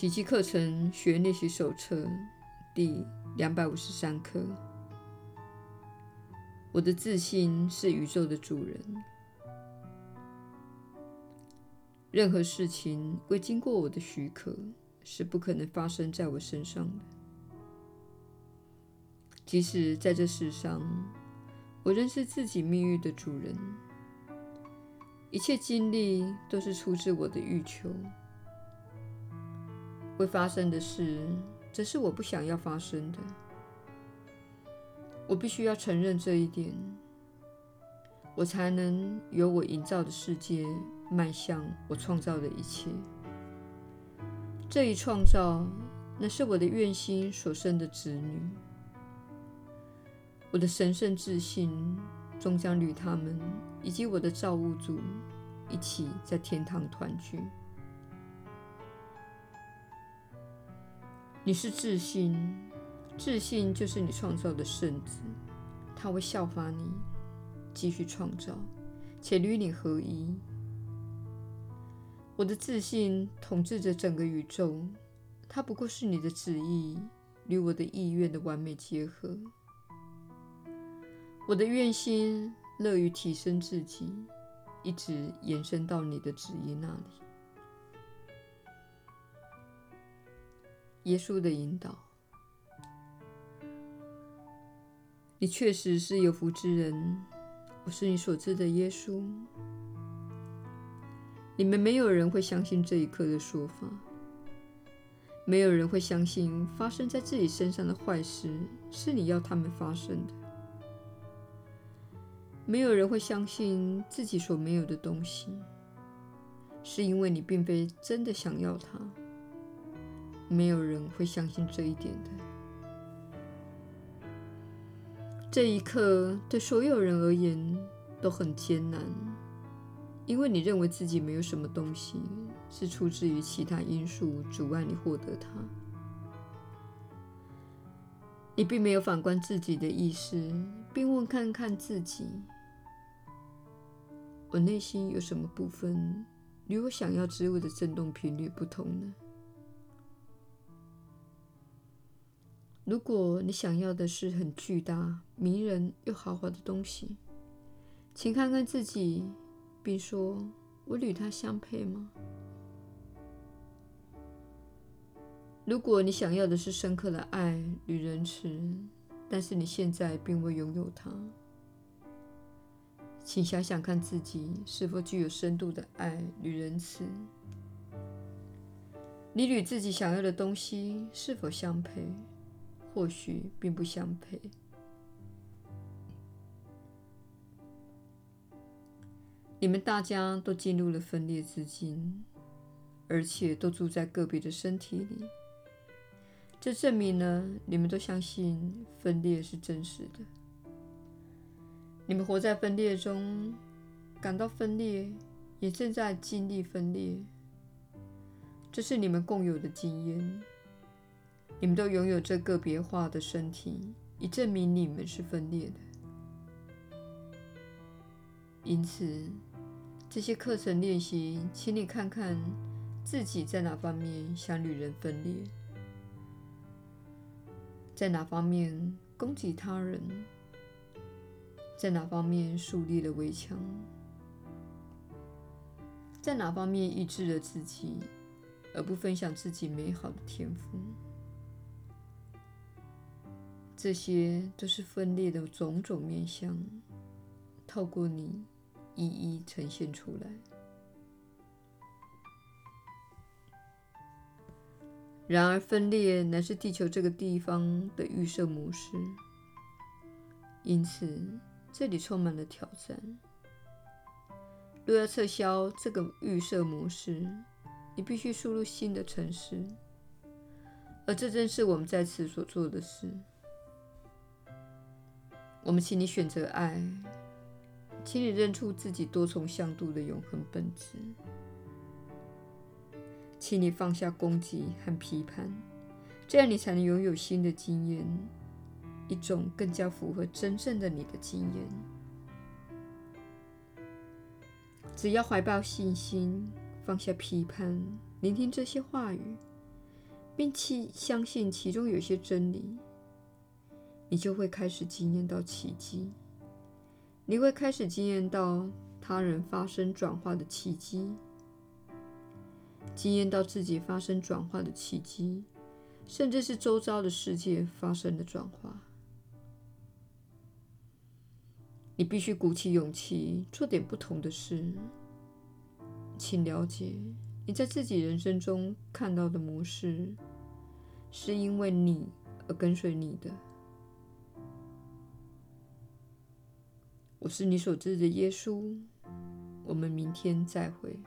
奇迹课程学练习手册第两百五十三课。我的自信是宇宙的主人。任何事情未经过我的许可，是不可能发生在我身上的。即使在这世上，我仍是自己命运的主人。一切经历都是出自我的欲求。会发生的事，则是我不想要发生的。我必须要承认这一点，我才能由我营造的世界迈向我创造的一切。这一创造，乃是我的愿心所生的子女。我的神圣自信终将与他们以及我的造物主一起在天堂团聚。你是自信，自信就是你创造的圣子，他会效法你，继续创造，且与你合一。我的自信统治着整个宇宙，它不过是你的旨意与我的意愿的完美结合。我的愿心乐于提升自己，一直延伸到你的旨意那里。耶稣的引导，你确实是有福之人。我是你所知的耶稣。你们没有人会相信这一刻的说法，没有人会相信发生在自己身上的坏事是你要他们发生的，没有人会相信自己所没有的东西，是因为你并非真的想要它。没有人会相信这一点的。这一刻对所有人而言都很艰难，因为你认为自己没有什么东西是出自于其他因素阻碍你获得它。你并没有反观自己的意识，并问看看自己：我内心有什么部分与我想要之物的振动频率不同呢？如果你想要的是很巨大、迷人又豪华的东西，请看看自己，并说：“我与它相配吗？”如果你想要的是深刻的爱与仁慈，但是你现在并未拥有它，请想想看自己是否具有深度的爱与仁慈。你与自己想要的东西是否相配？或许并不相配。你们大家都进入了分裂之境，而且都住在个别的身体里。这证明了你们都相信分裂是真实的。你们活在分裂中，感到分裂，也正在经历分裂。这是你们共有的经验。你们都拥有这个别化的身体，以证明你们是分裂的。因此，这些课程练习，请你看看自己在哪方面想与人分裂，在哪方面攻击他人，在哪方面树立了围墙，在哪方面抑制了自己，而不分享自己美好的天赋。这些都是分裂的种种面向，透过你一一呈现出来。然而，分裂乃是地球这个地方的预设模式，因此这里充满了挑战。若要撤销这个预设模式，你必须输入新的程式，而这正是我们在此所做的事。我们请你选择爱，请你认出自己多重向度的永恒本质，请你放下攻击和批判，这样你才能拥有新的经验，一种更加符合真正的你的经验。只要怀抱信心，放下批判，聆听这些话语，并且相信其中有些真理，你就会开始经验到奇迹。你会开始经验到他人发生转化的奇迹，经验到自己发生转化的奇迹，甚至是周遭的世界发生的转化。你必须鼓起勇气做点不同的事。请了解，你在自己人生中看到的模式，是因为你而跟随你的。我是你所知的耶稣，我们明天再会。